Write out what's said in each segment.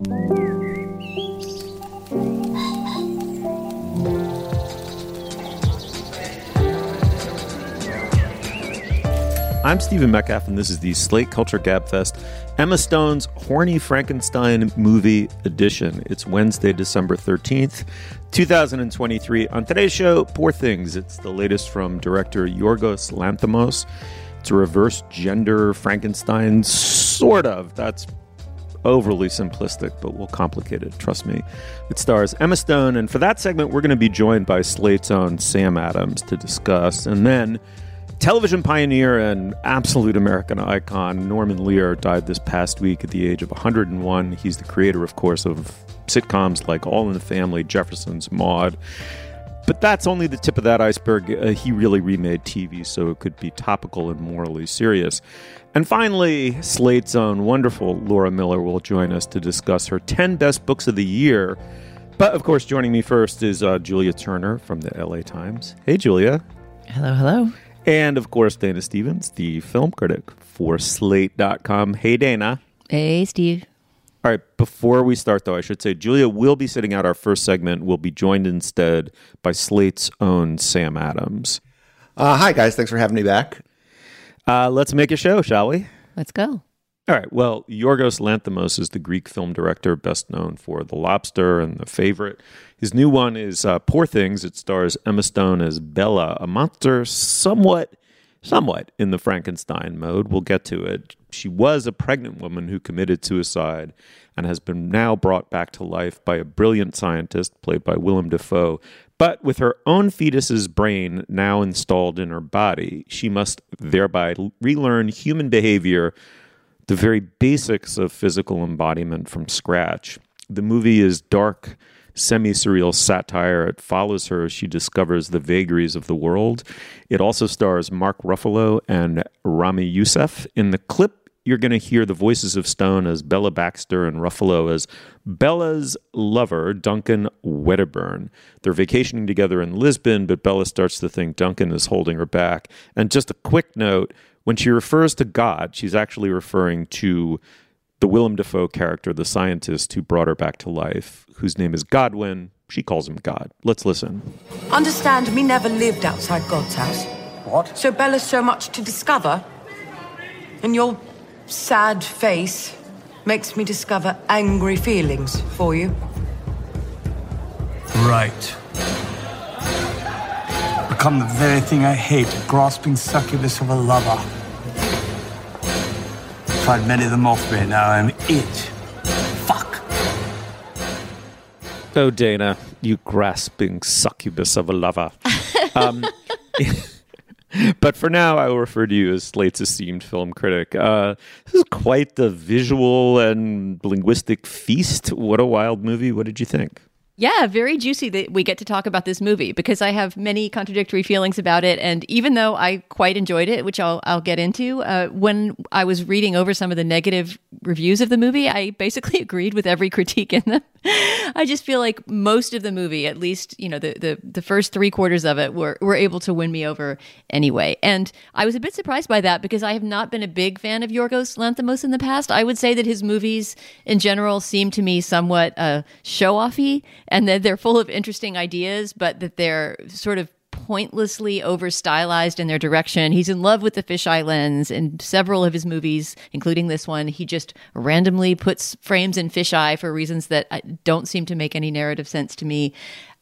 I'm Stephen Metcalf, and this is the Slate Culture Gabfest Emma Stone's Horny Frankenstein Movie Edition. It's Wednesday, December 13th, 2023. On today's show, Poor Things. It's the latest from director Yorgos Lanthimos. It's a reverse gender Frankenstein, sort of. That's overly simplistic, but we'll complicate it. Trust me. It stars Emma Stone, and for that segment, we're going to be joined by Slate's own Sam Adams to discuss. And then television pioneer and absolute American icon Norman Lear died this past week at the age of 101. He's the creator, of course, of sitcoms like All in the Family, Jeffersons Maude. But that's only the tip of that iceberg. Uh, he really remade TV so it could be topical and morally serious. And finally, Slate's own wonderful Laura Miller will join us to discuss her 10 best books of the year. But of course, joining me first is uh, Julia Turner from the LA Times. Hey, Julia. Hello, hello. And of course, Dana Stevens, the film critic for Slate.com. Hey, Dana. Hey, Steve. All right, before we start, though, I should say Julia will be sitting out our first segment. We'll be joined instead by Slate's own Sam Adams. Uh, hi, guys. Thanks for having me back. Uh, let's make a show, shall we? Let's go. All right. Well, Yorgos Lanthimos is the Greek film director best known for The Lobster and The Favorite. His new one is uh, Poor Things. It stars Emma Stone as Bella, a monster somewhat, somewhat in the Frankenstein mode. We'll get to it. She was a pregnant woman who committed suicide and has been now brought back to life by a brilliant scientist played by Willem Dafoe. But with her own fetus's brain now installed in her body, she must thereby relearn human behavior, the very basics of physical embodiment from scratch. The movie is dark semi surreal satire. It follows her as she discovers the vagaries of the world. It also stars Mark Ruffalo and Ramy Youssef. In the clip, you're going to hear the voices of Stone as Bella Baxter and Ruffalo as Bella's lover, Duncan Wedderburn. They're vacationing together in Lisbon, but Bella starts to think Duncan is holding her back. And just a quick note when she refers to God, she's actually referring to the Willem Dafoe character, the scientist who brought her back to life, whose name is Godwin. She calls him God. Let's listen. Understand, me never lived outside God's house. What? So Bella's so much to discover. And your sad face makes me discover angry feelings for you. Right. Become the very thing I hate, grasping succubus of a lover. Tried many of them off me, now I'm it. Fuck. Oh, Dana, you grasping succubus of a lover. um, but for now, I will refer to you as Slate's esteemed film critic. Uh, this is quite the visual and linguistic feast. What a wild movie. What did you think? Yeah, very juicy that we get to talk about this movie because I have many contradictory feelings about it. And even though I quite enjoyed it, which I'll, I'll get into, uh, when I was reading over some of the negative reviews of the movie, I basically agreed with every critique in them. I just feel like most of the movie, at least, you know, the, the, the first three quarters of it were, were able to win me over anyway. And I was a bit surprised by that because I have not been a big fan of Yorgos Lanthimos in the past. I would say that his movies in general seem to me somewhat uh, show offy and that they're full of interesting ideas, but that they're sort of pointlessly over stylized in their direction. He's in love with the fisheye lens in several of his movies, including this one. He just randomly puts frames in fisheye for reasons that uh, don't seem to make any narrative sense to me.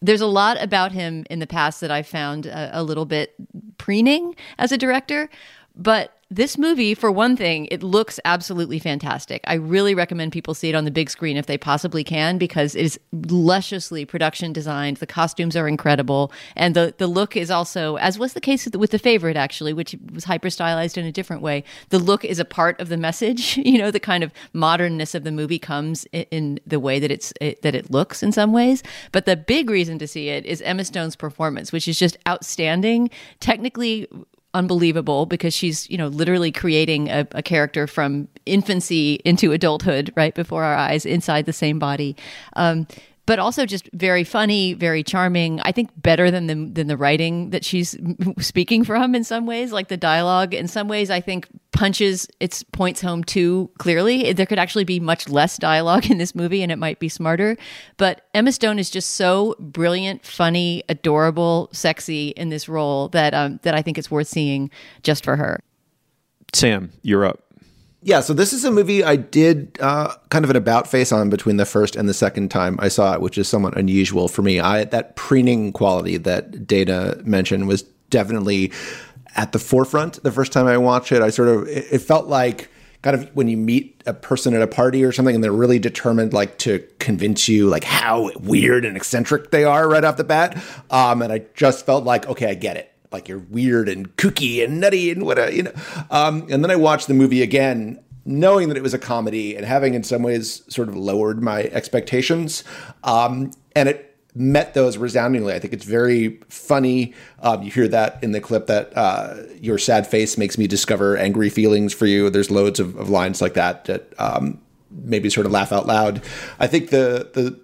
There's a lot about him in the past that I found a, a little bit preening as a director, but this movie, for one thing, it looks absolutely fantastic. I really recommend people see it on the big screen if they possibly can because it is lusciously production designed. The costumes are incredible. And the, the look is also, as was the case with the, with the favorite, actually, which was hyper stylized in a different way, the look is a part of the message. You know, the kind of modernness of the movie comes in, in the way that, it's, it, that it looks in some ways. But the big reason to see it is Emma Stone's performance, which is just outstanding. Technically, unbelievable because she's you know literally creating a, a, character from infancy into adulthood right before our eyes inside the same body. Um, but also just very funny, very charming. I think better than the than the writing that she's speaking from in some ways, like the dialogue. In some ways, I think punches its points home too clearly. There could actually be much less dialogue in this movie, and it might be smarter. But Emma Stone is just so brilliant, funny, adorable, sexy in this role that um, that I think it's worth seeing just for her. Sam, you're up. Yeah, so this is a movie I did uh, kind of an about face on between the first and the second time I saw it, which is somewhat unusual for me. I that preening quality that Dana mentioned was definitely at the forefront the first time I watched it. I sort of it, it felt like kind of when you meet a person at a party or something and they're really determined like to convince you like how weird and eccentric they are right off the bat um, and i just felt like okay i get it like you're weird and kooky and nutty and what you know. Um, and then I watched the movie again, knowing that it was a comedy and having in some ways sort of lowered my expectations. Um, and it met those resoundingly. I think it's very funny. Um, you hear that in the clip that uh, your sad face makes me discover angry feelings for you. There's loads of, of lines like that that um, maybe sort of laugh out loud. I think the the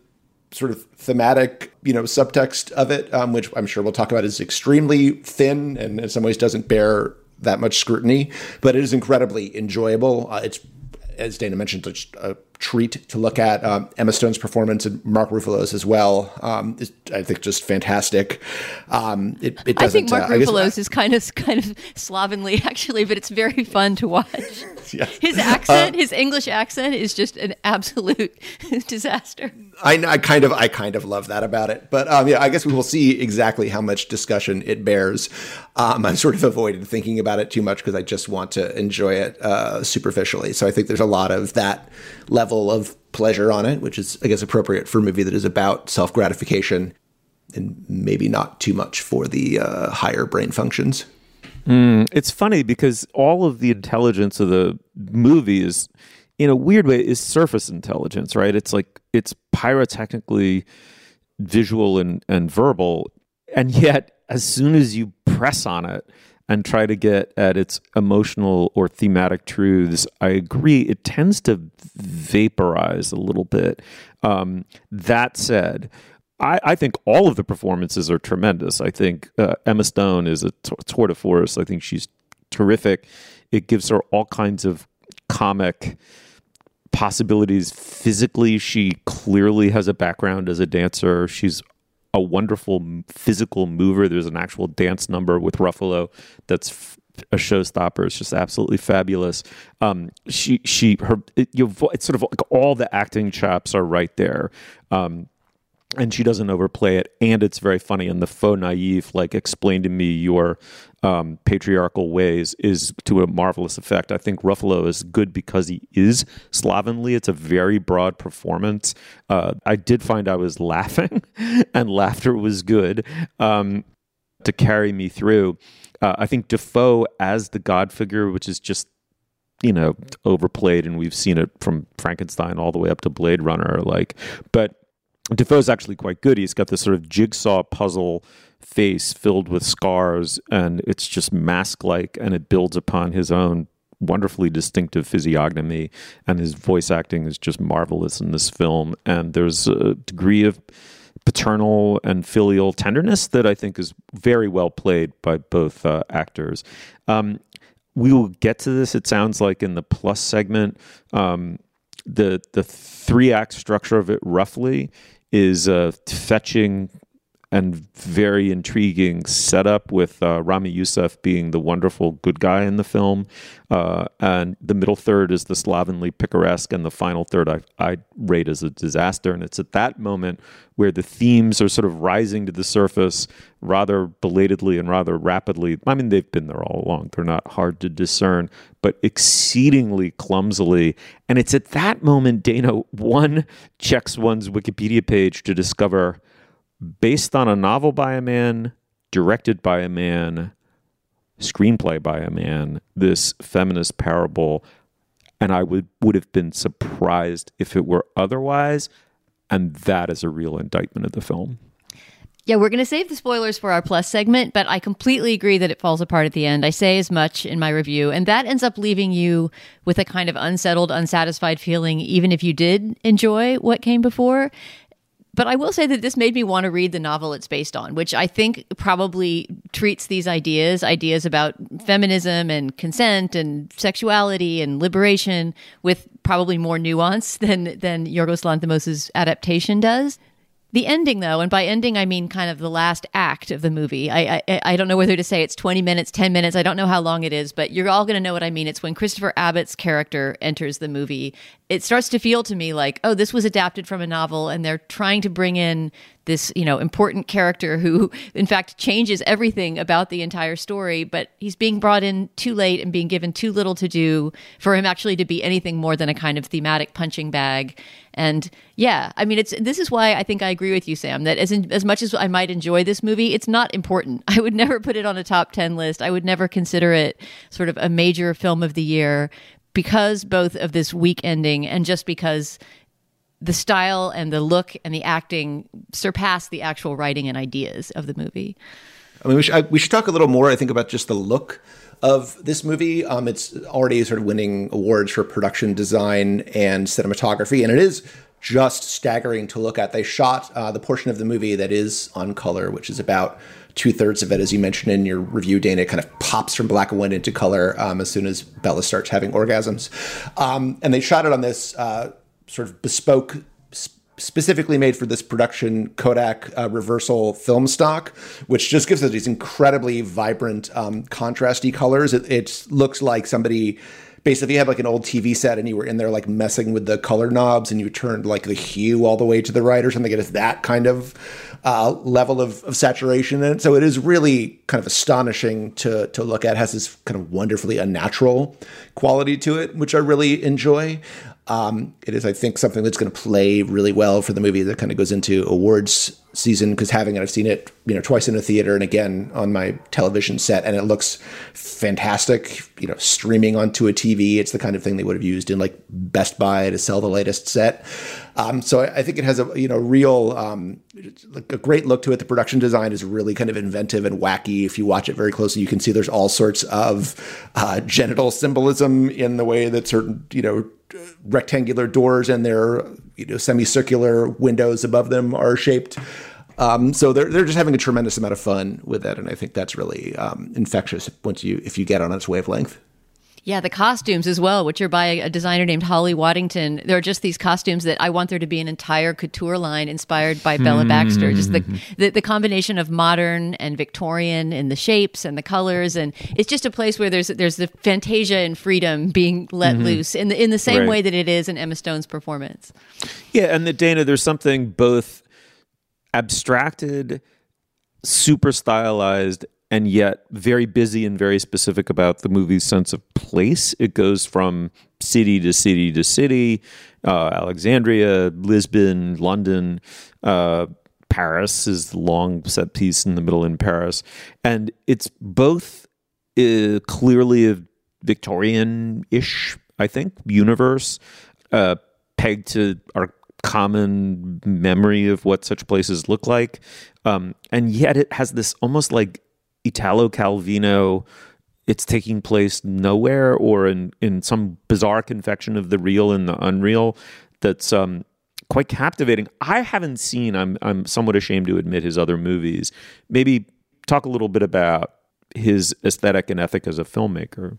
sort of thematic, you know, subtext of it, um, which I'm sure we'll talk about, is extremely thin and in some ways doesn't bear that much scrutiny, but it is incredibly enjoyable. Uh, it's as Dana mentioned, a, treat to look at. Um, Emma Stone's performance and Mark Ruffalo's as well. Um, is, I think just fantastic. Um, it, it I think Mark uh, Ruffalo's is kind of kind of slovenly actually, but it's very fun to watch. His accent, uh, his English accent, is just an absolute disaster. I, I, kind of I kind of love that about it, but um, yeah, I guess we will see exactly how much discussion it bears. Um, I've sort of avoided thinking about it too much because I just want to enjoy it uh, superficially. So I think there's a lot of that level of pleasure on it, which is I guess appropriate for a movie that is about self gratification and maybe not too much for the uh, higher brain functions. Mm, it's funny because all of the intelligence of the movie is, in a weird way, is surface intelligence, right? It's like it's pyrotechnically visual and, and verbal. And yet, as soon as you press on it and try to get at its emotional or thematic truths, I agree, it tends to vaporize a little bit. Um, that said, I, I, think all of the performances are tremendous. I think uh, Emma Stone is a t- tour de force. I think she's terrific. It gives her all kinds of comic possibilities physically. She clearly has a background as a dancer. She's a wonderful physical mover. There's an actual dance number with Ruffalo that's f- a showstopper. It's just absolutely fabulous. Um, she she her it, it's sort of like all the acting chops are right there. Um, and she doesn't overplay it. And it's very funny and the faux naive like explain to me your um, patriarchal ways is to a marvelous effect. I think ruffalo is good because he is slovenly. It's a very broad performance. Uh, i did find i was laughing and laughter was good um, to carry me through. Uh, i think Dafoe as the god figure which is just you know overplayed and we've seen it from frankenstein all the way up to blade runner like but Dafoe's actually quite good. He's got this sort of jigsaw puzzle face filled with scars, and it's just mask like, and it builds upon his own wonderfully distinctive physiognomy. And his voice acting is just marvelous in this film. And there's a degree of paternal and filial tenderness that I think is very well played by both uh, actors. Um, we will get to this. It sounds like in the plus segment. Um, the the three act structure of it roughly is uh, fetching and very intriguing setup with uh, Ramy Youssef being the wonderful good guy in the film. Uh, and the middle third is the slovenly picaresque, and the final third I, I rate as a disaster. And it's at that moment where the themes are sort of rising to the surface rather belatedly and rather rapidly. I mean, they've been there all along, they're not hard to discern, but exceedingly clumsily. And it's at that moment, Dana, one checks one's Wikipedia page to discover based on a novel by a man, directed by a man, screenplay by a man, this feminist parable. And I would, would have been surprised if it were otherwise. And that is a real indictment of the film. Yeah, we're going to save the spoilers for our plus segment, but I completely agree that it falls apart at the end. I say as much in my review, and that ends up leaving you with a kind of unsettled, unsatisfied feeling, even if you did enjoy what came before. But I will say that this made me want to read the novel it's based on, which I think probably treats these ideas, ideas about feminism and consent and sexuality and liberation, with probably more nuance than than Yorgos Lanthimos' adaptation does. The ending, though, and by ending I mean kind of the last act of the movie. I I, I don't know whether to say it's twenty minutes, ten minutes. I don't know how long it is, but you're all going to know what I mean. It's when Christopher Abbott's character enters the movie. It starts to feel to me like, oh, this was adapted from a novel, and they're trying to bring in this you know important character who in fact changes everything about the entire story but he's being brought in too late and being given too little to do for him actually to be anything more than a kind of thematic punching bag. And yeah i mean it's this is why i think i agree with you sam that as in, as much as i might enjoy this movie it's not important. I would never put it on a top 10 list. I would never consider it sort of a major film of the year because both of this week ending and just because the style and the look and the acting surpass the actual writing and ideas of the movie. I mean, we should, I, we should talk a little more, I think, about just the look of this movie. Um, it's already sort of winning awards for production design and cinematography, and it is just staggering to look at. They shot uh, the portion of the movie that is on color, which is about two thirds of it, as you mentioned in your review, Dana, it kind of pops from black and white into color um, as soon as Bella starts having orgasms. Um, and they shot it on this. Uh, sort of bespoke specifically made for this production Kodak uh, reversal film stock, which just gives it these incredibly vibrant, um, contrasty colors. It, it, looks like somebody basically had like an old TV set and you were in there like messing with the color knobs and you turned like the hue all the way to the right or something. It is that kind of uh, level of, of saturation in it. So it is really kind of astonishing to to look at. It has this kind of wonderfully unnatural quality to it, which I really enjoy. Um, it is, I think, something that's going to play really well for the movie that kind of goes into awards season because having it, I've seen it, you know, twice in a theater and again on my television set, and it looks fantastic. You know, streaming onto a TV, it's the kind of thing they would have used in like Best Buy to sell the latest set. Um, so I, I, think it has a you know real um, like a great look to it. The production design is really kind of inventive and wacky. If you watch it very closely, you can see there's all sorts of uh, genital symbolism in the way that certain you know rectangular doors and their you know semicircular windows above them are shaped. Um, so they're they're just having a tremendous amount of fun with that, and I think that's really um, infectious once you if you get on its wavelength. Yeah, the costumes as well, which are by a designer named Holly Waddington. There are just these costumes that I want there to be an entire couture line inspired by Bella Baxter. Just the, the, the combination of modern and Victorian in the shapes and the colors, and it's just a place where there's there's the fantasia and freedom being let mm-hmm. loose in the in the same right. way that it is in Emma Stone's performance. Yeah, and the Dana, there's something both abstracted, super stylized, and yet very busy and very specific about the movie's sense of place. It goes from city to city to city, uh, Alexandria, Lisbon, London. Uh, Paris is the long set piece in the middle in Paris. And it's both uh, clearly a Victorian ish, I think, universe, uh, pegged to our common memory of what such places look like. Um, and yet it has this almost like Italo Calvino, it's taking place nowhere or in, in some bizarre confection of the real and the unreal that's um, quite captivating. I haven't seen, I'm, I'm somewhat ashamed to admit, his other movies. Maybe talk a little bit about his aesthetic and ethic as a filmmaker.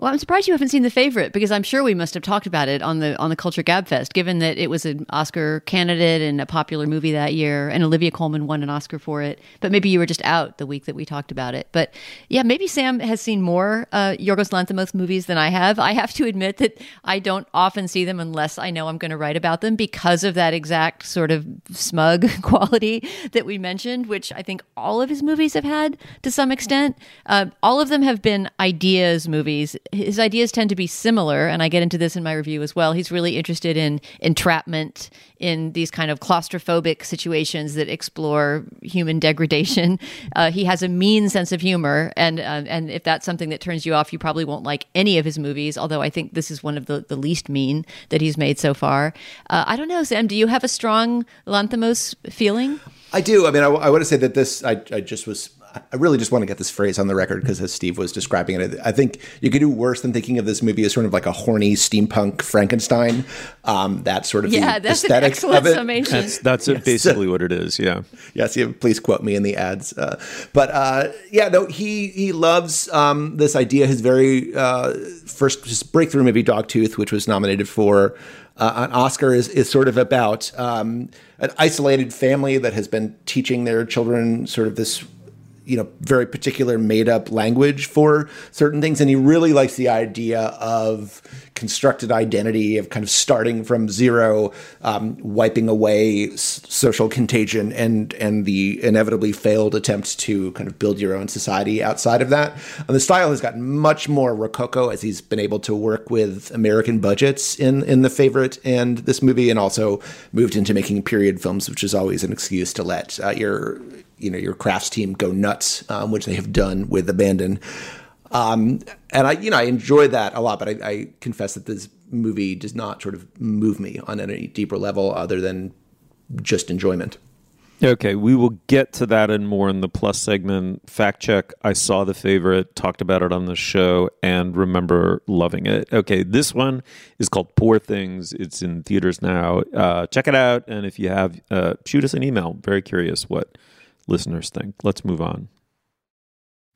Well, I'm surprised you haven't seen the favorite because I'm sure we must have talked about it on the on the Culture Gabfest, given that it was an Oscar candidate and a popular movie that year, and Olivia Colman won an Oscar for it. But maybe you were just out the week that we talked about it. But yeah, maybe Sam has seen more uh, Yorgos Lanthimos movies than I have. I have to admit that I don't often see them unless I know I'm going to write about them because of that exact sort of smug quality that we mentioned, which I think all of his movies have had to some extent. Uh, all of them have been ideas movies his ideas tend to be similar, and I get into this in my review as well. He's really interested in entrapment, in these kind of claustrophobic situations that explore human degradation. Uh, he has a mean sense of humor, and uh, and if that's something that turns you off, you probably won't like any of his movies. Although I think this is one of the, the least mean that he's made so far. Uh, I don't know, Sam. Do you have a strong Lanthimos feeling? I do. I mean, I, I want to say that this, I, I just was I really just want to get this phrase on the record because as Steve was describing it, I think you could do worse than thinking of this movie as sort of like a horny steampunk Frankenstein. Um, that sort of yeah, that's an excellent summation. That's, that's yes. basically what it is. Yeah. Yes. Yeah, please quote me in the ads. Uh, but uh, yeah, no, he he loves um, this idea. His very uh, first his breakthrough movie, Dogtooth, which was nominated for uh, an Oscar, is is sort of about um, an isolated family that has been teaching their children sort of this you know very particular made up language for certain things. And he really likes the idea of constructed identity of kind of starting from zero um, wiping away s- social contagion and and the inevitably failed attempt to kind of build your own society outside of that and the style has gotten much more rococo as he's been able to work with american budgets in in the favorite and this movie and also moved into making period films which is always an excuse to let uh, your you know your crafts team go nuts, um, which they have done with Abandon. Um, and I, you know, I enjoy that a lot, but I, I, confess that this movie does not sort of move me on any deeper level other than just enjoyment. Okay, we will get to that and more in the plus segment. Fact check. I saw the favorite, talked about it on the show, and remember loving it. Okay, this one is called Poor Things. It's in theaters now. Uh, check it out, and if you have, uh, shoot us an email. Very curious what listeners think. Let's move on.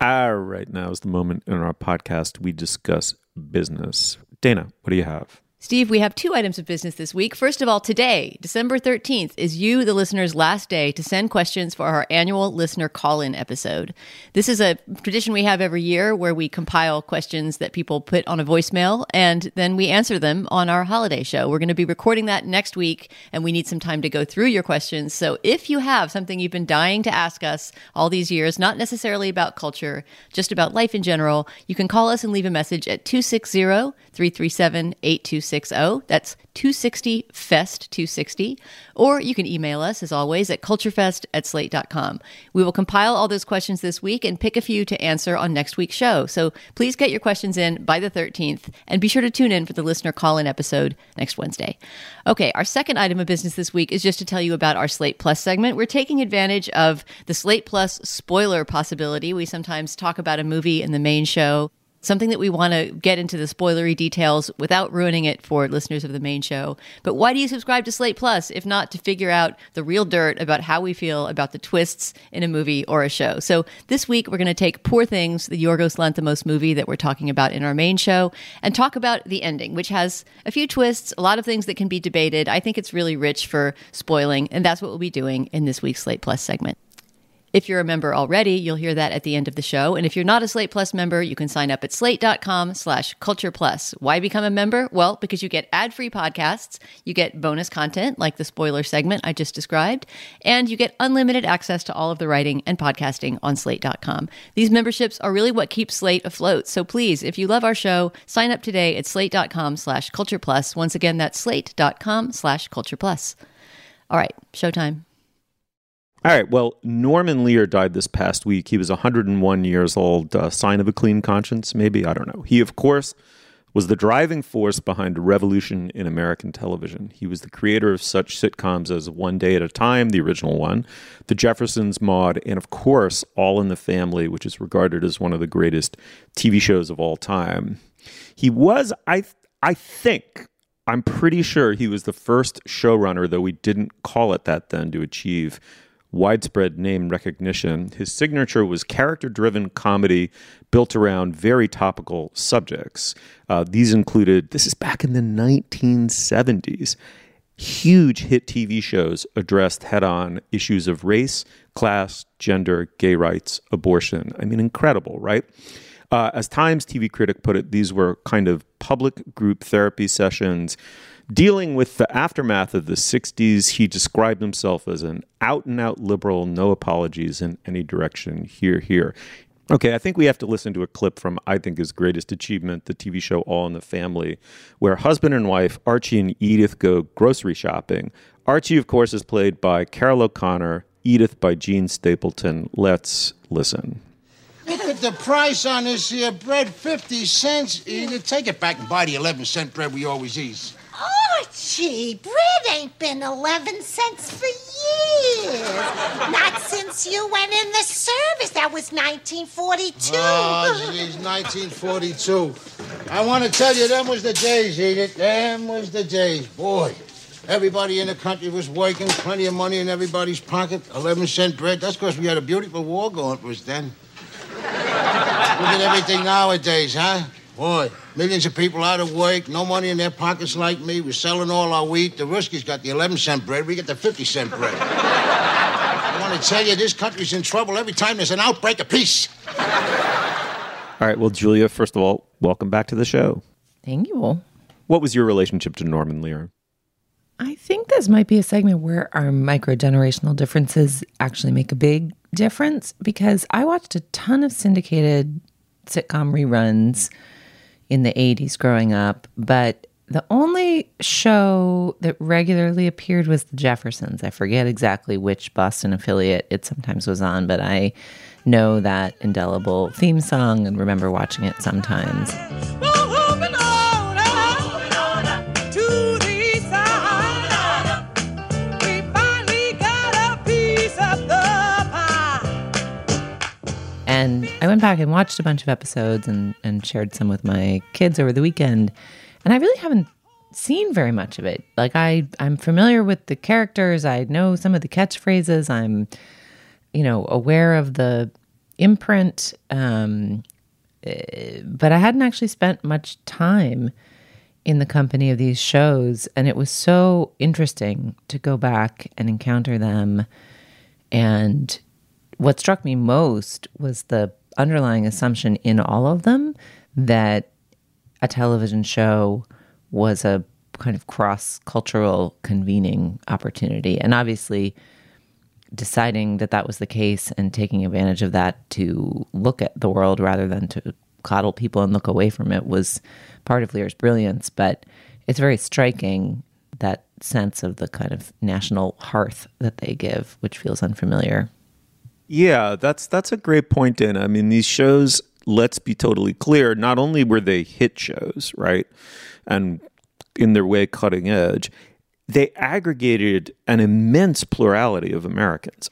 All right, now is the moment in our podcast we discuss business. Dana, what do you have? Steve, we have two items of business this week. First of all, today, December 13th, is you, the listener's last day to send questions for our annual listener call in episode. This is a tradition we have every year where we compile questions that people put on a voicemail and then we answer them on our holiday show. We're going to be recording that next week and we need some time to go through your questions. So if you have something you've been dying to ask us all these years, not necessarily about culture, just about life in general, you can call us and leave a message at 260 337 826. 260. That's 260 Fest 260. Or you can email us, as always, at culturefest at slate.com. We will compile all those questions this week and pick a few to answer on next week's show. So please get your questions in by the 13th and be sure to tune in for the listener call in episode next Wednesday. Okay, our second item of business this week is just to tell you about our Slate Plus segment. We're taking advantage of the Slate Plus spoiler possibility. We sometimes talk about a movie in the main show something that we want to get into the spoilery details without ruining it for listeners of the main show. But why do you subscribe to Slate Plus if not to figure out the real dirt about how we feel about the twists in a movie or a show? So this week we're going to take Poor Things, the Yorgos Lanthimos movie that we're talking about in our main show, and talk about the ending, which has a few twists, a lot of things that can be debated. I think it's really rich for spoiling, and that's what we'll be doing in this week's Slate Plus segment. If you're a member already, you'll hear that at the end of the show. And if you're not a Slate Plus member, you can sign up at slate.com slash culture plus. Why become a member? Well, because you get ad-free podcasts, you get bonus content like the spoiler segment I just described, and you get unlimited access to all of the writing and podcasting on slate.com. These memberships are really what keeps Slate afloat. So please, if you love our show, sign up today at slate.com slash culture plus. Once again, that's slate.com slash culture plus. All right, showtime. All right. Well, Norman Lear died this past week. He was 101 years old. Uh, sign of a clean conscience, maybe? I don't know. He, of course, was the driving force behind a revolution in American television. He was the creator of such sitcoms as One Day at a Time, the original one, The Jeffersons, Maude, and of course, All in the Family, which is regarded as one of the greatest TV shows of all time. He was, I, I think, I'm pretty sure he was the first showrunner, though we didn't call it that then, to achieve widespread name recognition. His signature was character driven comedy built around very topical subjects. Uh, these included, this is back in the 1970s, huge hit TV shows addressed head on issues of race, class, gender, gay rights, abortion. I mean, incredible, right? Uh, as Times TV critic put it, these were kind of public group therapy sessions Dealing with the aftermath of the 60s, he described himself as an out and out liberal, no apologies in any direction, here, here. Okay, I think we have to listen to a clip from, I think, his greatest achievement, the TV show All in the Family, where husband and wife, Archie and Edith, go grocery shopping. Archie, of course, is played by Carroll O'Connor, Edith by Jean Stapleton. Let's listen. Look at the price on this here bread 50 cents. Edith, take it back and buy the 11 cent bread we always eat. Archie, bread ain't been 11 cents for years. Not since you went in the service. That was 1942. Oh, ah, geez, 1942. I want to tell you, them was the days, Edith. Them was the days. Boy, everybody in the country was working, plenty of money in everybody's pocket. 11 cent bread. That's because we had a beautiful war going for us then. Look at everything nowadays, huh? Boy, millions of people out of work, no money in their pockets like me. We're selling all our wheat. The Ruskies got the 11 cent bread. We get the 50 cent bread. I want to tell you, this country's in trouble every time there's an outbreak of peace. All right. Well, Julia, first of all, welcome back to the show. Thank you. All. What was your relationship to Norman Lear? I think this might be a segment where our micro generational differences actually make a big difference because I watched a ton of syndicated sitcom reruns in the 80s growing up, but the only show that regularly appeared was The Jeffersons. I forget exactly which Boston affiliate it sometimes was on, but I know that indelible theme song and remember watching it sometimes. I went back and watched a bunch of episodes and, and shared some with my kids over the weekend. And I really haven't seen very much of it. Like I, I'm familiar with the characters. I know some of the catchphrases. I'm, you know, aware of the imprint. Um, eh, but I hadn't actually spent much time in the company of these shows. And it was so interesting to go back and encounter them and what struck me most was the underlying assumption in all of them that a television show was a kind of cross cultural convening opportunity. And obviously, deciding that that was the case and taking advantage of that to look at the world rather than to coddle people and look away from it was part of Lear's brilliance. But it's very striking that sense of the kind of national hearth that they give, which feels unfamiliar yeah, that's that's a great point, Dan. I mean, these shows, let's be totally clear, not only were they hit shows, right? And in their way cutting edge, they aggregated an immense plurality of Americans.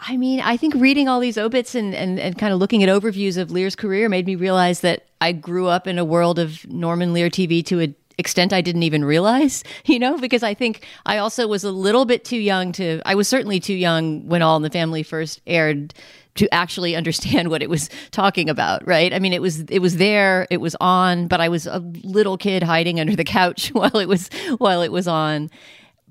I mean, I think reading all these obits and, and, and kind of looking at overviews of Lear's career made me realize that I grew up in a world of Norman Lear TV to a extent I didn't even realize, you know, because I think I also was a little bit too young to, I was certainly too young when All in the Family first aired to actually understand what it was talking about, right? I mean, it was it was there, it was on, but I was a little kid hiding under the couch while it was while it was on.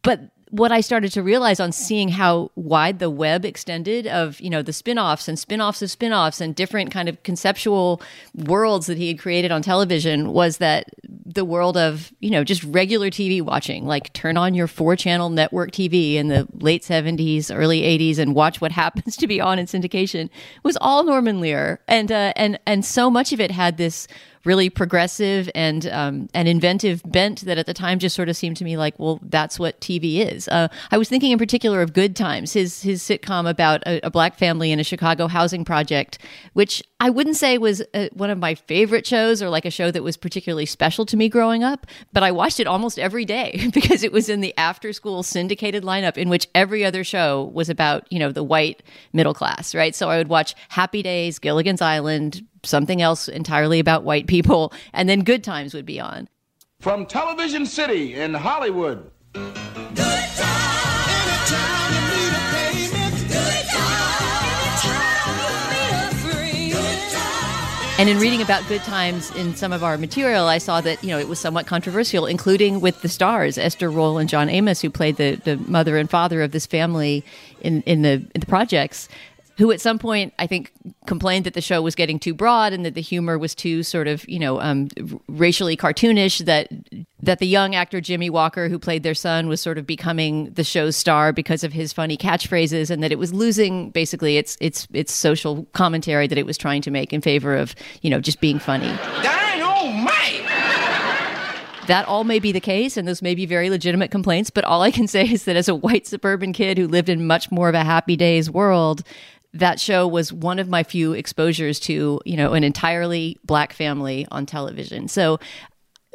But what I started to realize on seeing how wide the web extended of, you know, the spin-offs and spin-offs of spin-offs and different kind of conceptual worlds that he had created on television was that the world of, you know, just regular TV watching, like turn on your four-channel network TV in the late 70s, early 80s and watch what happens to be on in syndication was all Norman Lear. And uh, and and so much of it had this really progressive and um, and inventive bent that at the time just sort of seemed to me like, well, that's what TV is. Uh, I was thinking in particular of Good Times, his his sitcom about a, a black family in a Chicago housing project, which I wouldn't say was uh, one of my favorite shows or like a show that was particularly special to me growing up, but I watched it almost every day because it was in the after school syndicated lineup in which every other show was about, you know, the white middle class, right? So I would watch Happy Days, Gilligan's Island, something else entirely about white people, and then Good Times would be on. From Television City in Hollywood. And in reading about Good Times in some of our material, I saw that you know it was somewhat controversial, including with the stars Esther Rolle and John Amos, who played the, the mother and father of this family in in the in the projects who at some point I think complained that the show was getting too broad and that the humor was too sort of you know um, racially cartoonish. That that the young actor Jimmie Walker, who played their son, was sort of becoming the show's star because of his funny catchphrases, and that it was losing basically its its its social commentary that it was trying to make in favor of you know just being funny. Dang, oh my! that all may be the case, and those may be very legitimate complaints. But all I can say is that as a white suburban kid who lived in much more of a happy days world, that show was one of my few exposures to, you know, an entirely black family on television. So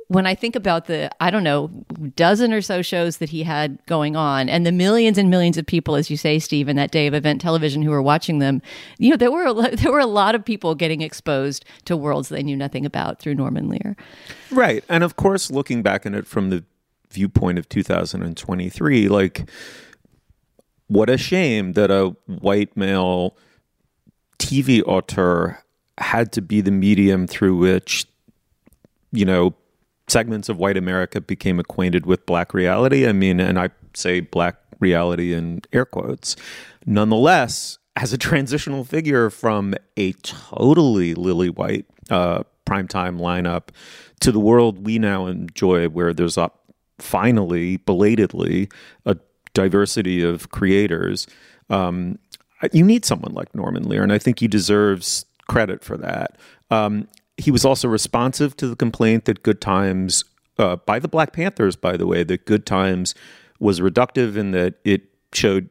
when I think about the, I don't know, dozen or so shows that he had going on and the millions and millions of people, as you say, Steve, in that day of event television who were watching them, you know, there were, there were a lot of people getting exposed to worlds they knew nothing about through Norman Lear. Right. And of course, looking back on it from the viewpoint of 2023, like, what a shame that a white male TV auteur had to be the medium through which, you know, segments of white America became acquainted with black reality. I mean, and I say black reality in air quotes. Nonetheless, as a transitional figure from a totally lily white uh, primetime lineup to the world we now enjoy, where there's a finally, belatedly, a diversity of creators, um, you need someone like Norman Lear, and I think he deserves credit for that. Um, he was also responsive to the complaint that Good Times, uh, by the Black Panthers, by the way, that Good Times was reductive in that it showed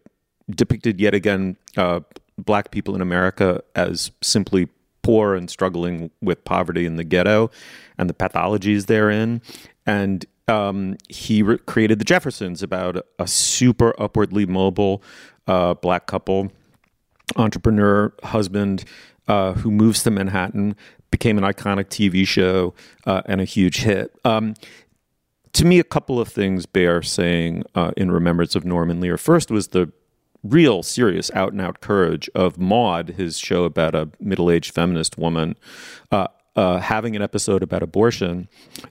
depicted yet again uh, black people in America as simply poor and struggling with poverty in the ghetto and the pathologies therein. And um, he re- created The Jeffersons about a, super upwardly mobile uh, black couple, entrepreneur, husband uh, who moves to Manhattan, became an iconic TV show uh, and a huge hit. Um, to me, a couple of things bear saying uh, in remembrance of Norman Lear. First was the real serious out and out courage of Maude, his show about a middle aged feminist woman, uh, uh, having an episode about abortion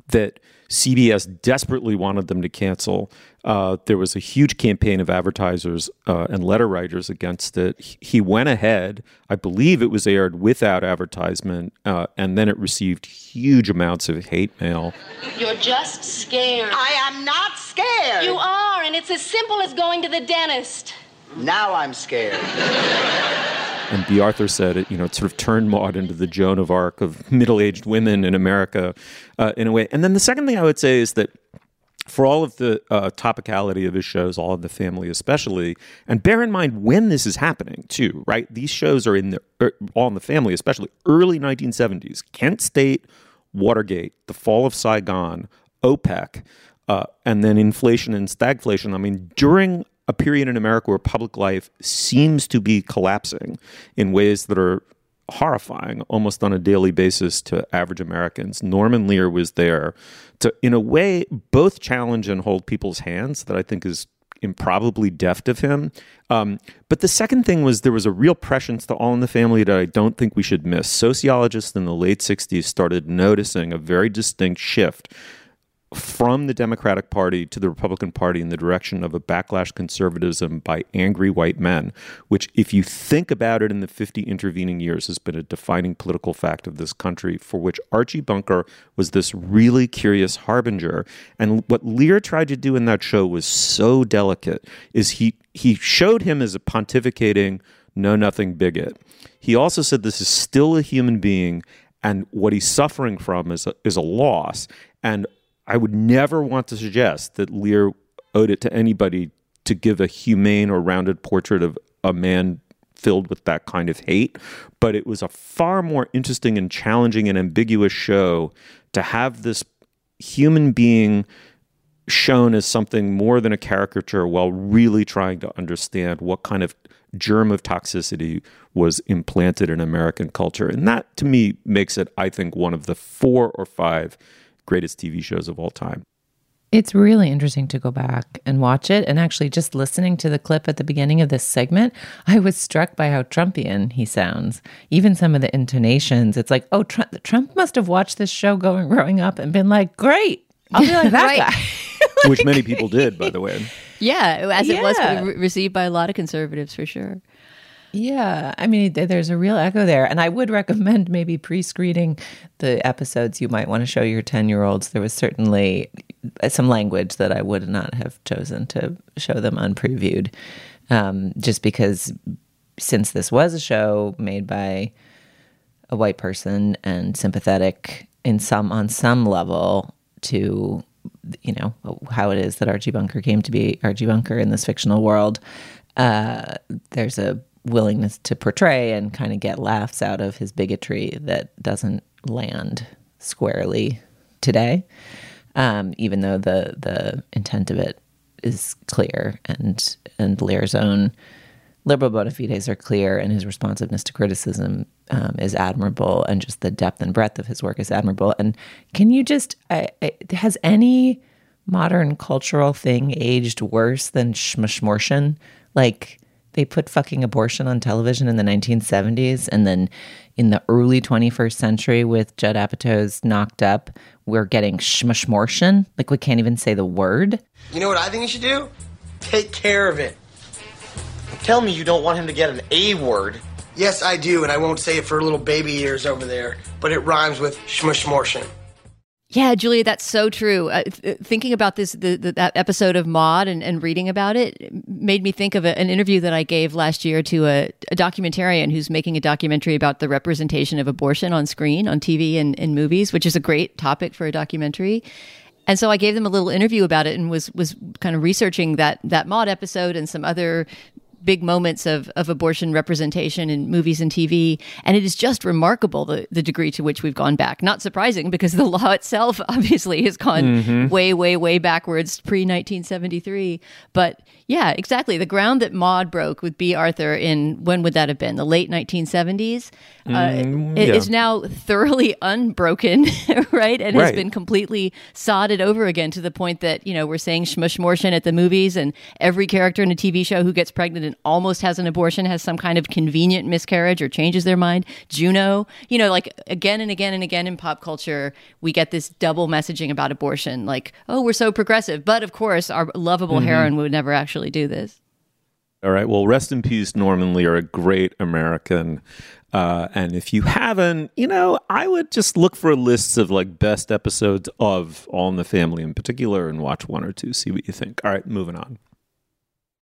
that CBS desperately wanted them to cancel. Uh, there was a huge campaign of advertisers uh, and letter writers against it. He went ahead. I believe it was aired without advertisement, uh, and then it received huge amounts of hate mail. You're just scared. I am not scared. You are, and it's as simple as going to the dentist. Now I'm scared. And Bea Arthur said it, you know, it sort of turned Maude into the Joan of Arc of middle aged women in America uh, in a way. And then the second thing I would say is that for all of the uh, topicality of his shows, all of the family especially, and bear in mind when this is happening too, right? These shows are in the er, all in the family, especially early 1970s. Kent State, Watergate, the fall of Saigon, OPEC, uh, and then inflation and stagflation. I mean, during a period in America where public life seems to be collapsing in ways that are horrifying almost on a daily basis to average Americans. Norman Lear was there to, in a way, both challenge and hold people's hands that I think is improbably deft of him. Um, but the second thing was there was a real prescience to All in the Family that I don't think we should miss. Sociologists in the late 60s started noticing a very distinct shift from the Democratic Party to the Republican Party in the direction of a backlash conservatism by angry white men, which, if you think about it in the 50 intervening years, has been a defining political fact of this country, for which Archie Bunker was this really curious harbinger. And what Lear tried to do in that show was so delicate, is he he showed him as a pontificating, know nothing bigot. He also said this is still a human being and what he's suffering from is a, is a loss. And I would never want to suggest that Lear owed it to anybody to give a humane or rounded portrait of a man filled with that kind of hate. But it was a far more interesting and challenging and ambiguous show to have this human being shown as something more than a caricature while really trying to understand what kind of germ of toxicity was implanted in American culture. And that to me makes it, I think, one of the four or five greatest TV shows of all time. It's really interesting to go back and watch it. And actually, just listening to the clip at the beginning of this segment, I was struck by how Trumpian he sounds. Even some of the intonations, it's like, oh, Trump, Trump must have watched this show going growing up and been like, great, I'll be like that Right. guy. Which many people did, by the way. Yeah, as it was re- received by a lot of conservatives for sure. Yeah, I mean, there's a real echo there. And I would recommend maybe pre screening the episodes you might want to show your 10 year olds. There was certainly some language that I would not have chosen to show them unpreviewed, um, just because since this was a show made by a white person and sympathetic in some on some level to you know how it is that Archie Bunker came to be Archie Bunker in this fictional world. Uh, there's a willingness to portray and kind of get laughs out of his bigotry that doesn't land squarely today, um, even though the the intent of it is clear and and Lear's own liberal bona fides are clear and his responsiveness to criticism um, is admirable and just the depth and breadth of his work is admirable. And can you just I, I, has any modern cultural thing aged worse than schmishmortion like they put fucking abortion on television in the 1970s and then in the early 21st century with judd apatow's knocked up we're getting schmishmortion like we can't even say the word You know what I think you should do? Take care of it. Tell me you don't want him to get an A word. Yes, I do, and I won't say it for little baby ears over there, but it rhymes with shmushmorshin. Yeah, Julia, that's so true. Uh, th- thinking about this, the, the, that episode of Maude and, and reading about it made me think of a, an interview that I gave last year to a, a documentarian who's making a documentary about the representation of abortion on screen, on TV, and in movies, which is a great topic for a documentary. And so I gave them a little interview about it and was was kind of researching that that Maude episode and some other big moments of, of abortion representation in movies and TV. And it is just remarkable the, the degree to which we've gone back. Not surprising because the law itself obviously has gone Mhm. way, way, way backwards pre 1973. But yeah, exactly. The ground that Maude broke with Bea Arthur in when would that have been? The late 1970s. Uh, Mm, it yeah. is now thoroughly unbroken, right? And has been completely sodded over again to the point that, you know, we're saying shmushmorshin at the movies and every character in a TV show who gets pregnant almost has an abortion has some kind of convenient miscarriage or changes their mind. Juno, you know, like again and again and again in pop culture, we get this double messaging about abortion. Like, oh, we're so progressive. But of course, our lovable Mhm. heroine would never actually do this. All right. Well, rest in peace, Norman Lear, a great American. Uh, and if you haven't, you know, I would just look for lists of like best episodes of All in the Family in particular and watch one or two, see what you think. All right, moving on.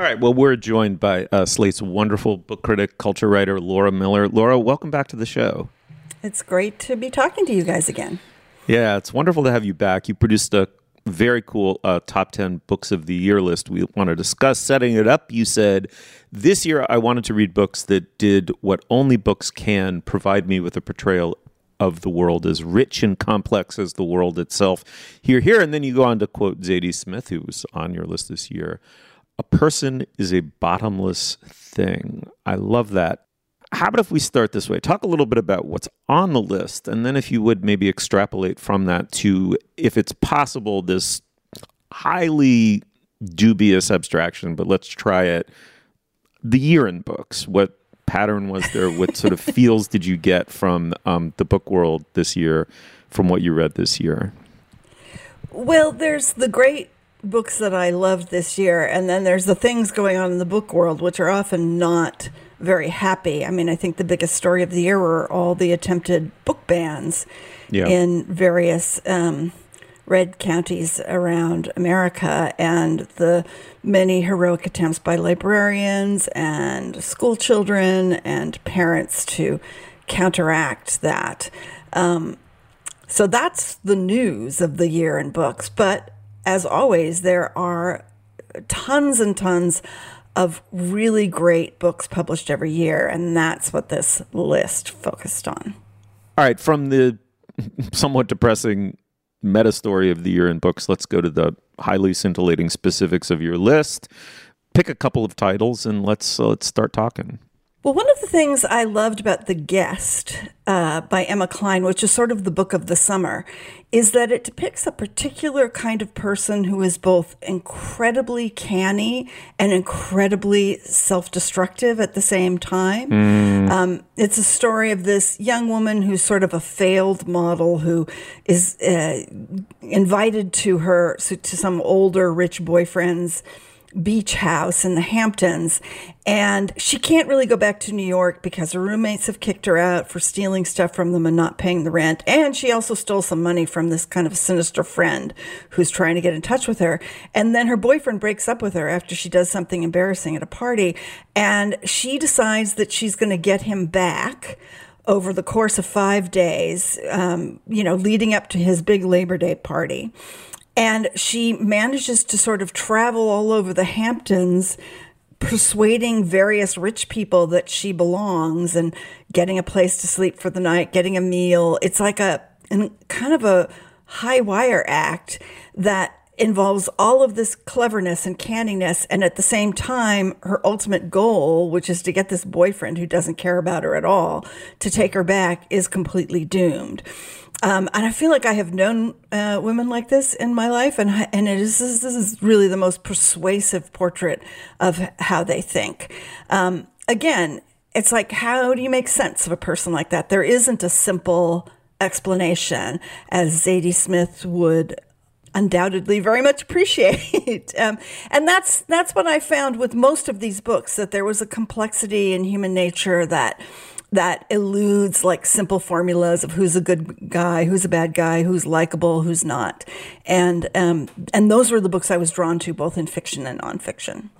All right. Well, we're joined by uh, Slate's wonderful book critic, culture writer, Laura Miller. Laura, welcome back to the show. It's great to be talking to you guys again. Yeah, it's wonderful to have you back. You produced a very cool uh, top 10 books of the year list we want to discuss. Setting it up, you said, This year I wanted to read books that did what only books can provide me with a portrayal of the world as rich and complex as the world itself. Hear, hear. And then you go on to quote Zadie Smith, who was on your list this year. A person is a bottomless thing. I love that. How about if we start this way? Talk a little bit about what's on the list, and then if you would maybe extrapolate from that to, if it's possible, this highly dubious abstraction, but let's try it. The year in books. What pattern was there? What sort of feels did you get from um, the book world this year, from what you read this year? Well, there's the great books that I loved this year, and then there's the things going on in the book world, which are often not very happy. I mean, I think the biggest story of the year were all the attempted book bans yeah. in various um, red counties around America, and the many heroic attempts by librarians and school children and parents to counteract that. Um, so that's the news of the year in books. But as always, there are tons and tons of really great books published every year, and that's what this list focused on. All right, from the somewhat depressing meta story of the year in books, let's go to the highly scintillating specifics of your list. Pick a couple of titles and let's uh, let's start talking. Well, one of the things I loved about The Guest uh, by Emma Cline, which is sort of the book of the summer, is that it depicts a particular kind of person who is both incredibly canny and incredibly self destructive at the same time. Mm. Um, it's a story of this young woman who's sort of a failed model who is uh, invited to her, to some older rich boyfriend's beach house in the Hamptons. And she can't really go back to New York because her roommates have kicked her out for stealing stuff from them and not paying the rent. And she also stole some money from this kind of sinister friend who's trying to get in touch with her. And then her boyfriend breaks up with her after she does something embarrassing at a party. And she decides that she's going to get him back over the course of five days, um, you know, leading up to his big Labor Day party. And she manages to sort of travel all over the Hamptons, persuading various rich people that she belongs and getting a place to sleep for the night, getting a meal. It's like a kind of a high wire act that involves all of this cleverness and canniness and at the same time her ultimate goal which is to get this boyfriend who doesn't care about her at all to take her back is completely doomed um, and I feel like I have known uh, women like this in my life, and and it is this is really the most persuasive portrait of how they think. Um, again, it's like how do you make sense of a person like that? There isn't a simple explanation, as Zadie Smith would undoubtedly very much appreciate. um, and that's that's what I found with most of these books that there was a complexity in human nature that that eludes like simple formulas of who's a good guy, who's a bad guy, who's likable, who's not. And um, and those were the books I was drawn to, both in fiction and nonfiction.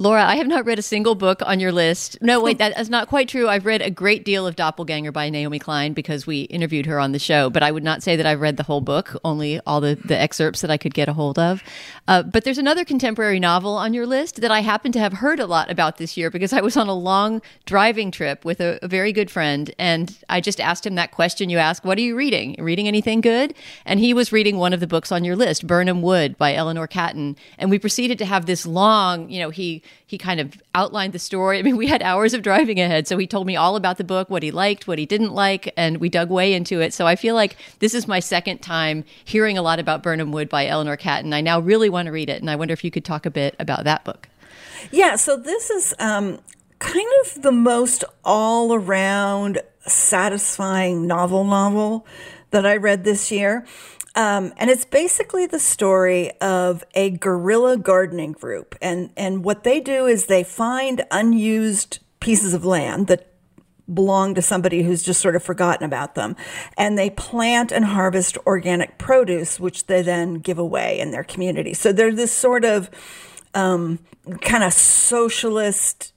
Laura, I have not read a single book on your list. No, wait, that is not quite true. I've read a great deal of Doppelganger by Naomi Klein because we interviewed her on the show, but I would not say that I've read the whole book, only all the, the excerpts that I could get a hold of. Uh, but there's another contemporary novel on your list that I happen to have heard a lot about this year because I was on a long driving trip with a, a very good friend, and I just asked him that question you ask, What are you reading? Reading anything good? And he was reading one of the books on your list, Birnam Wood by Eleanor Catton. And we proceeded to have this long, you know, he He kind of outlined the story. I mean, we had hours of driving ahead, so he told me all about the book, what he liked, what he didn't like, and we dug way into it. So I feel like this is my second time hearing a lot about Birnam Wood by Eleanor Catton. I now really want to read it, and I wonder if you could talk a bit about that book. Yeah, so this is um, kind of the most all around satisfying novel novel that I read this year. Um, and it's basically the story of a guerrilla gardening group. And, and what they do is they find unused pieces of land that belong to somebody who's just sort of forgotten about them. And they plant and harvest organic produce, which they then give away in their community. So they're this sort of um, kind of socialist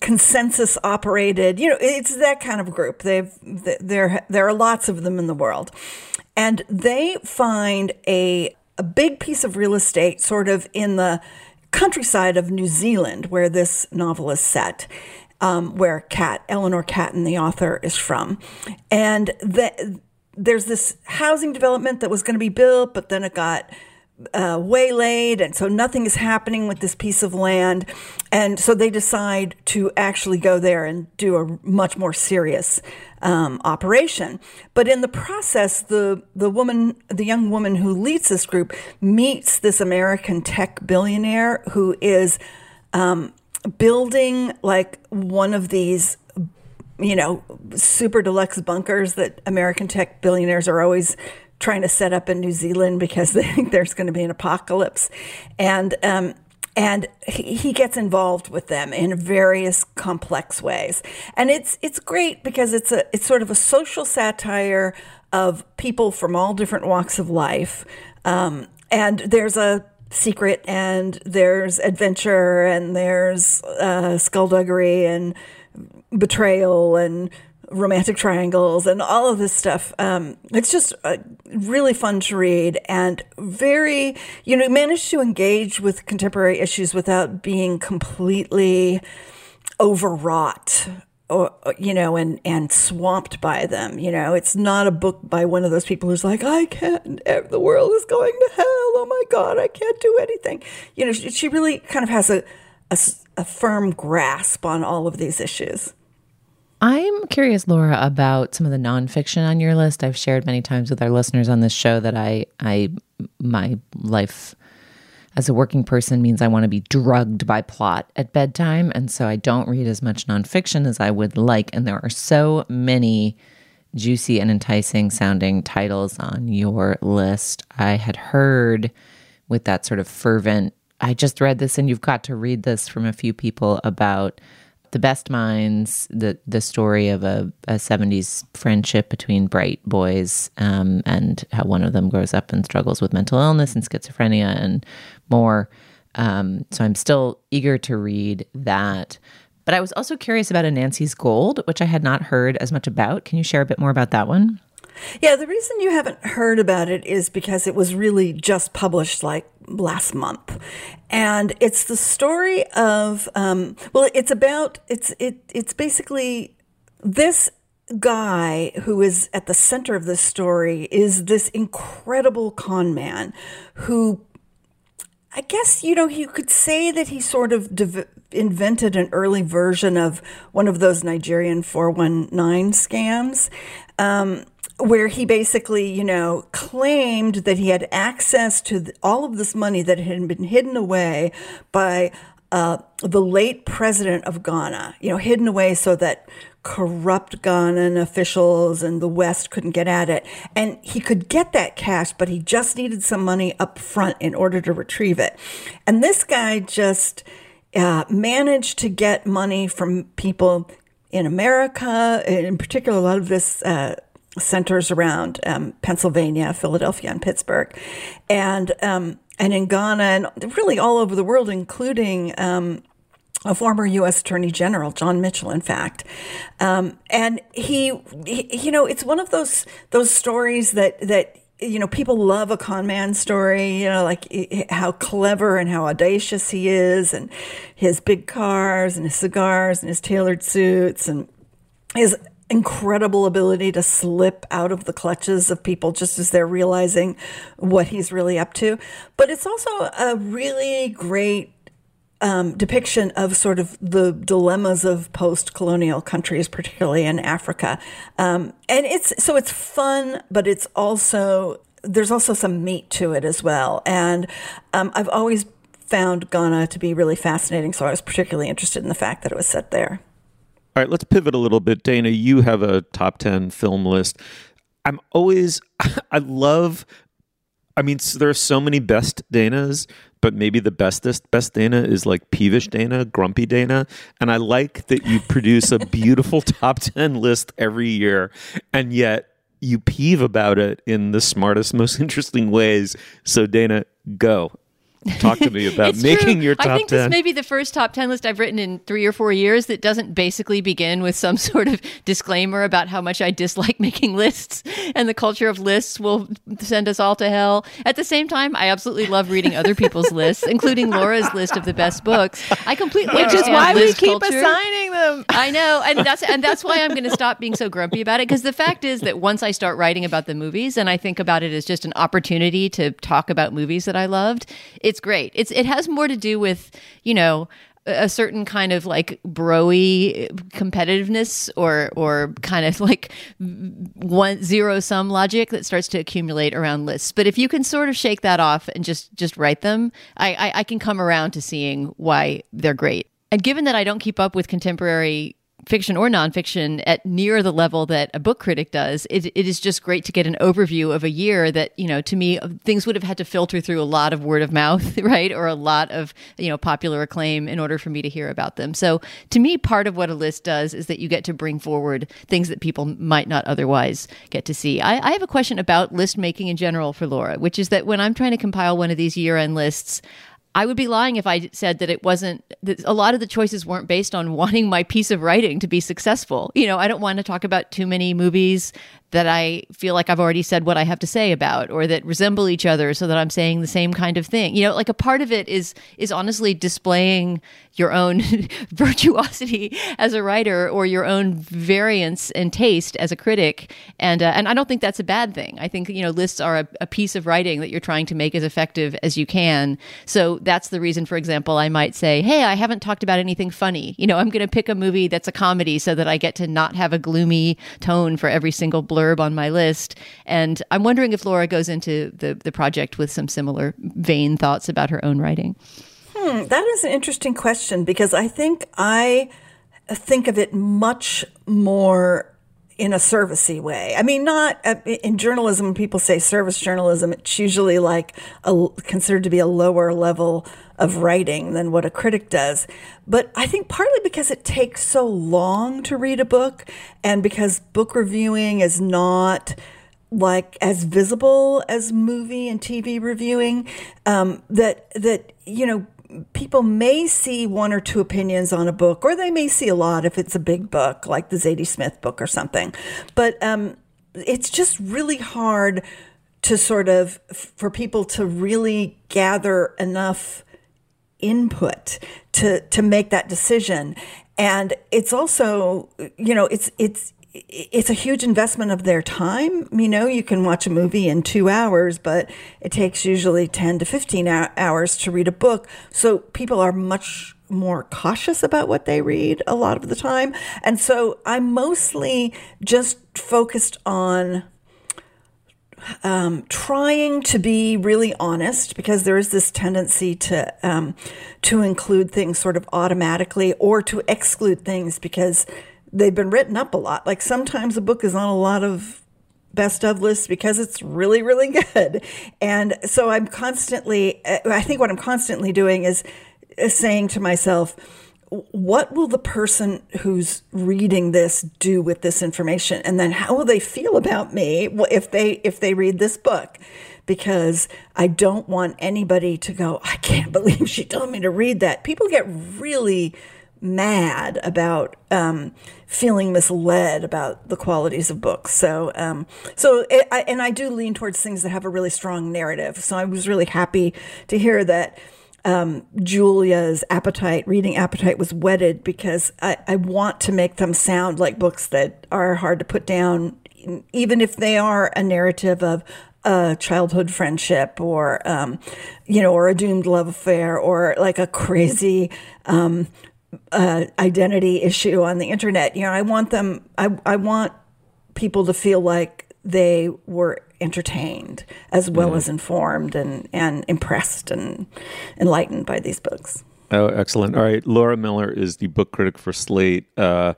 consensus operated you know it's that kind of group they've there there are lots of them in the world and they find a a big piece of real estate sort of in the countryside of New Zealand where this novel is set um, where Cat Eleanor Catton the author is from. And the, there's this housing development that was going to be built but then it got uh, waylaid, and so nothing is happening with this piece of land. And so they decide to actually go there and do a much more serious um, operation. But in the process, the the woman, the young woman who leads this group, meets this American tech billionaire who is um, building like one of these you know, super deluxe bunkers that American tech billionaires are always trying to set up in New Zealand because they think there's going to be an apocalypse, and um, and he, he gets involved with them in various complex ways, and it's it's great because it's a it's sort of a social satire of people from all different walks of life, um, and there's a secret and there's adventure and there's uh, skullduggery and betrayal and romantic triangles and all of this stuff. Um, it's just uh, really fun to read and very, you know, managed to engage with contemporary issues without being completely overwrought or you know and and swamped by them you know? It's not a book by one of those people who's like i can't the world is going to hell. Oh my god i can't do anything. You know she, she really kind of has a, a, a firm grasp on all of these issues I'm curious, Laura, about some of the nonfiction on your list. I've shared many times with our listeners on this show that I, I, my life as a working person means I want to be drugged by plot at bedtime, and so I don't read as much nonfiction as I would like. And there are so many juicy and enticing sounding titles on your list. I had heard with that sort of fervent. I just read this, and you've got to read this from a few people about the Best Minds, the the story of a, a 70s friendship between bright boys um, and how one of them grows up and struggles with mental illness and schizophrenia and more. Um, so I'm still eager to read that. But I was also curious about Anansi's Gold, which I had not heard as much about. Can you share a bit more about that one? Yeah, the reason you haven't heard about it is because it was really just published like last month, and it's the story of um, well, it's about it's it it's basically this guy who is at the center of this story is this incredible con man who I guess, you know, you could say that he sort of invented an early version of one of those Nigerian 419 scams. Um, where he basically, you know, claimed that he had access to all of this money that had been hidden away by uh, the late president of Ghana, you know, hidden away so that corrupt Ghanaian officials and the West couldn't get at it. And he could get that cash, but he just needed some money up front in order to retrieve it. And this guy just uh, managed to get money from people in America, in particular, a lot of this. Uh, centers around um, Pennsylvania, Philadelphia, and Pittsburgh, and um, and in Ghana, and really all over the world, including um, a former U.S. Attorney General, John Mitchell, in fact, um, and he, he, you know, it's one of those those stories that that you know people love a con man story, you know, like how clever and how audacious he is, and his big cars and his cigars and his tailored suits and his incredible ability to slip out of the clutches of people just as they're realizing what he's really up to. But it's also a really great um, depiction of sort of the dilemmas of post-colonial countries, particularly in Africa. Um, and it's so it's fun, but it's also there's also some meat to it as well. And um, I've always found Ghana to be really fascinating, so I was particularly interested in the fact that it was set there. All right, let's pivot a little bit. Dana, you have a top 10 film list. I'm always, I love, I mean, there are so many best Danas, but maybe the bestest best Dana is like peevish Dana, grumpy Dana. And I like that you produce a beautiful top 10 list every year. And yet, you peeve about it in the smartest, most interesting ways. So, Dana, go. Talk to me about making true. your top 10. I think 10. this may be the first top 10 list I've written in three or four years that doesn't basically begin with some sort of disclaimer about how much I dislike making lists and the culture of lists will send us all to hell. At the same time, I absolutely love reading other people's lists, including Laura's list of the best books. I completely Which is understand why we list keep culture. assigning them. I know, and that's and that's why I'm going to stop being so grumpy about it. Because the fact is that once I start writing about the movies, and I think about it as just an opportunity to talk about movies that I loved, it's great. It's it has more to do with you know a certain kind of like broy competitiveness or or kind of like one zero sum logic that starts to accumulate around lists. But if you can sort of shake that off and just just write them, I, I, I can come around to seeing why they're great. And given that I don't keep up with contemporary fiction or nonfiction at near the level that a book critic does, it, it is just great to get an overview of a year that, you know, to me, things would have had to filter through a lot of word of mouth, right? Or a lot of, you know, popular acclaim in order for me to hear about them. So to me, part of what a list does is that you get to bring forward things that people might not otherwise get to see. I, I have a question about list making in general for Laura, which is that when I'm trying to compile one of these year end lists, I would be lying if I said that it wasn't that a lot of the choices weren't based on wanting my piece of writing to be successful. You know, I don't want to talk about too many movies that I feel like I've already said what I have to say about or that resemble each other so that I'm saying the same kind of thing. You know, like a part of it is is honestly displaying your own virtuosity as a writer or your own variance and taste as a critic. And uh, and I don't think that's a bad thing. I think, you know, lists are a, a piece of writing that you're trying to make as effective as you can. So that's the reason, for example, I might say, hey, I haven't talked about anything funny. You know, I'm going to pick a movie that's a comedy so that I get to not have a gloomy tone for every single blurb on my list. And I'm wondering if Laura goes into the, the project with some similar vain thoughts about her own writing. Hmm, that is an interesting question because I think I think of it much more in a servicey way. I mean, not uh, in journalism. People say service journalism, it's usually like a, considered to be a lower level of writing than what a critic does. But I think partly because it takes so long to read a book, and because book reviewing is not like as visible as movie and TV reviewing, um, that that you know people may see one or two opinions on a book, or they may see a lot if it's a big book like the Zadie Smith book or something. But um, it's just really hard to sort of for people to really gather enough input to to make that decision. And it's also, you know, it's it's it's a huge investment of their time. You know, you can watch a movie in two hours, but it takes usually 10 to 15 hours to read a book. So people are much more cautious about what they read a lot of the time. And so I'm mostly just focused on um, trying to be really honest because there is this tendency to um, to include things sort of automatically or to exclude things because they've been written up a lot. Like sometimes a book is on a lot of best of lists because it's really really good, and so I'm constantly. I think what I'm constantly doing is, saying to myself what will the person who's reading this do with this information? And then how will they feel about me if they if they read this book? Because i don't want anybody to go i can't believe she told me to read that. People get really mad about um, feeling misled about the qualities of books. So um, so it, I, and i do lean towards things that have a really strong narrative. So i was really happy to hear that um, Julia's appetite, reading appetite, was whetted because I, I want to make them sound like books that are hard to put down, even if they are a narrative of a childhood friendship or, um, you know, or a doomed love affair or like a crazy um, uh, identity issue on the internet. You know, I want them, I, I want people to feel like they were entertained as well Mhm. as informed and, and impressed and enlightened by these books. Oh, excellent. All right. Laura Miller is the book critic for Slate. Uh,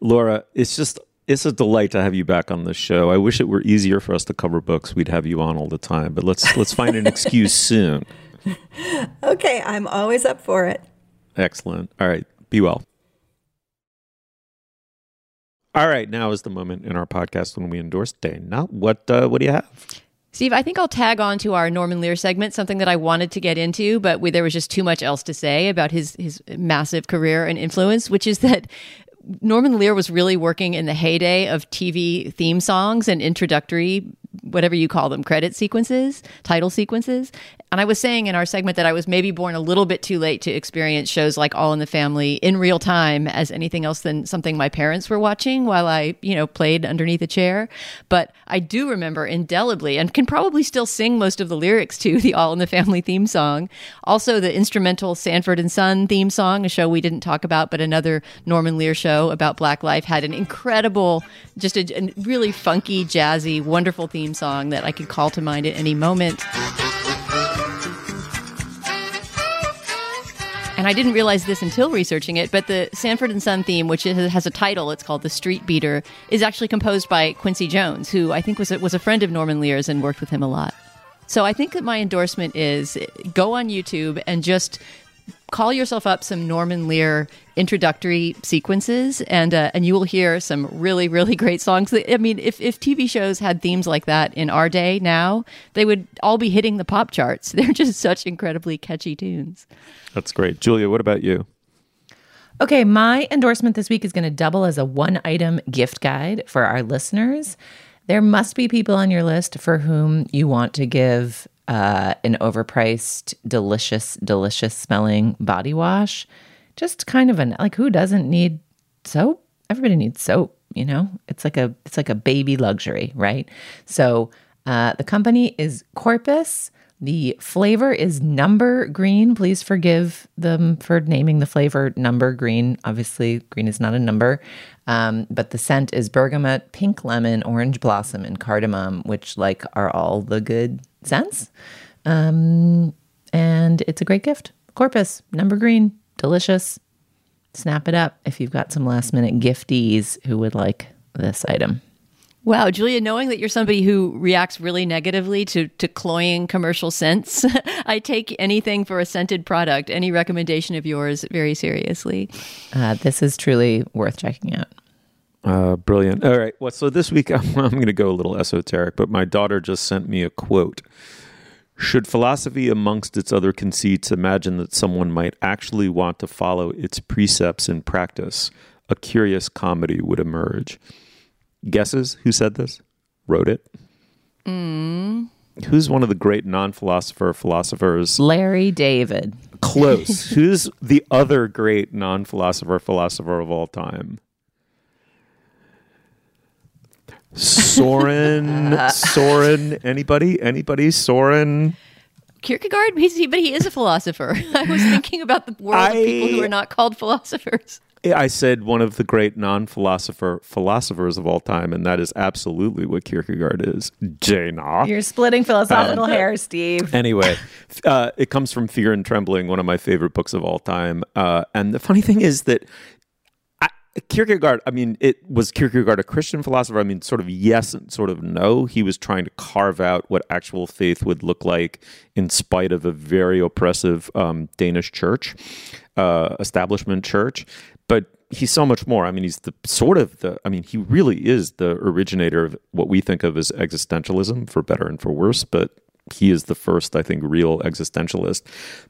Laura, it's just it's a delight to have you back on the show. I wish it were easier for us to cover books. We'd have you on all the time, but let's let's find an excuse soon. Okay, I'm always up for it. Excellent. All right. Be well. All right. Now is the moment in our podcast when we endorse Dana. What uh, what do you have? Steve, I think I'll tag on to our Norman Lear segment, something that I wanted to get into, but we, there was just too much else to say about his his massive career and influence, which is that Norman Lear was really working in the heyday of TV theme songs and introductory, whatever you call them, credit sequences, title sequences. And I was saying in our segment that I was maybe born a little bit too late to experience shows like All in the Family in real time as anything else than something my parents were watching while I, you know, played underneath a chair. But I do remember indelibly and can probably still sing most of the lyrics to the All in the Family theme song. Also, the instrumental Sanford and Son theme song, a show we didn't talk about, but another Norman Lear show about Black life, had an incredible, just a, a really funky, jazzy, wonderful theme song that I could call to mind at any moment. And I didn't realize this until researching it, but the Sanford and Son theme, which has a title, it's called "The Street Beater," is actually composed by Quincy Jones, who I think was a, was a friend of Norman Lear's and worked with him a lot. So I think that my endorsement is go on YouTube and just call yourself up some Norman Lear introductory sequences, and uh, and you will hear some really really great songs. I mean, if if TV shows had themes like that in our day now, they would all be hitting the pop charts. They're just such incredibly catchy tunes. That's great. Julia, what about you? Okay, my endorsement this week is going to double as a one item gift guide for our listeners. There must be people on your list for whom you want to give uh, an overpriced, delicious, delicious smelling body wash. Just kind of an like who doesn't need soap? Everybody needs soap, you know? It's like a it's like a baby luxury, right? So uh, the company is Corpus. The flavor is number green. Please forgive them for naming the flavor number green. Obviously, green is not a number. Um, but the scent is bergamot, pink lemon, orange blossom, and cardamom, which like are all the good scents. Um, and it's a great gift. Corpus, number green, delicious. Snap it up if you've got some last minute gifties who would like this item. Wow, Julia, knowing that you're somebody who reacts really negatively to, to cloying commercial scents, I take anything for a scented product, any recommendation of yours, very seriously. Uh, this is truly worth checking out. Uh, brilliant. All right. Well, so this week I'm, I'm going to go a little esoteric, but my daughter just sent me a quote. Should philosophy, amongst its other conceits, imagine that someone might actually want to follow its precepts in practice, a curious comedy would emerge. Guesses who said this? Wrote it? Mm. Who's one of the great non philosopher philosophers? Larry David. Close. Who's the other great non philosopher philosopher of all time? Soren. Soren. Anybody? Anybody? Soren. Kierkegaard, he's, he, but he is a philosopher. I was thinking about the world of people who are not called philosophers. I said one of the great non-philosopher philosophers of all time, and that is absolutely what Kierkegaard is. Jaina. You're splitting philosophical Um, hair, Steve. Anyway, uh, it comes from Fear and Trembling, one of my favorite books of all time. Uh, and the funny thing is that I, Kierkegaard, I mean, it was Kierkegaard a Christian philosopher? I mean, sort of yes and sort of no. He was trying to carve out what actual faith would look like in spite of a very oppressive um, Danish church, uh, establishment church. But he's so much more. I mean, he's the sort of the, I mean, he really is the originator of what we think of as existentialism, for better and for worse. But he is the first, I think, real existentialist.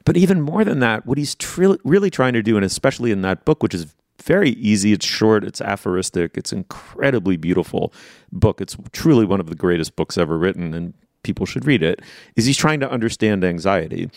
But even more than that, what he's tr- really trying to do, and especially in that book, which is very easy, it's short, it's aphoristic, it's incredibly beautiful book. It's truly one of the greatest books ever written, and people should read it. Is he's trying to understand anxiety,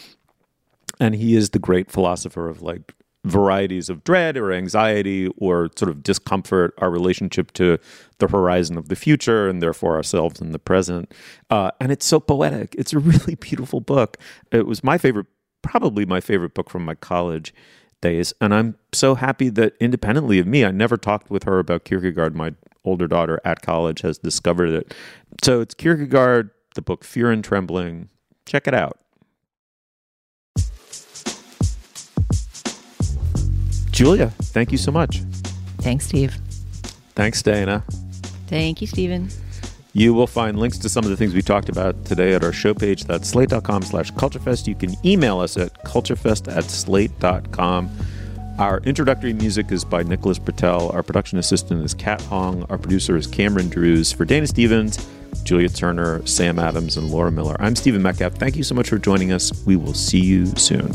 and he is the great philosopher of like varieties of dread or anxiety or sort of discomfort, our relationship to the horizon of the future and therefore ourselves in the present. Uh, and it's so poetic. It's a really beautiful book. It was my favorite, probably my favorite book from my college days. And I'm so happy that independently of me, I never talked with her about Kierkegaard. My older daughter at college has discovered it. So it's Kierkegaard, the book Fear and Trembling. Check it out. Julia, thank you so much. Thanks, Steve. Thanks, Dana. Thank you, Stephen. You will find links to some of the things we talked about today at our show page. That's slate.com slash culturefest. You can email us at culturefest at slate.com. Our introductory music is by Nicholas Britell. Our production assistant is Kat Hong. Our producer is Cameron Drews. For Dana Stevens, Julia Turner, Sam Adams, and Laura Miller, I'm Stephen Metcalf. Thank you so much for joining us. We will see you soon.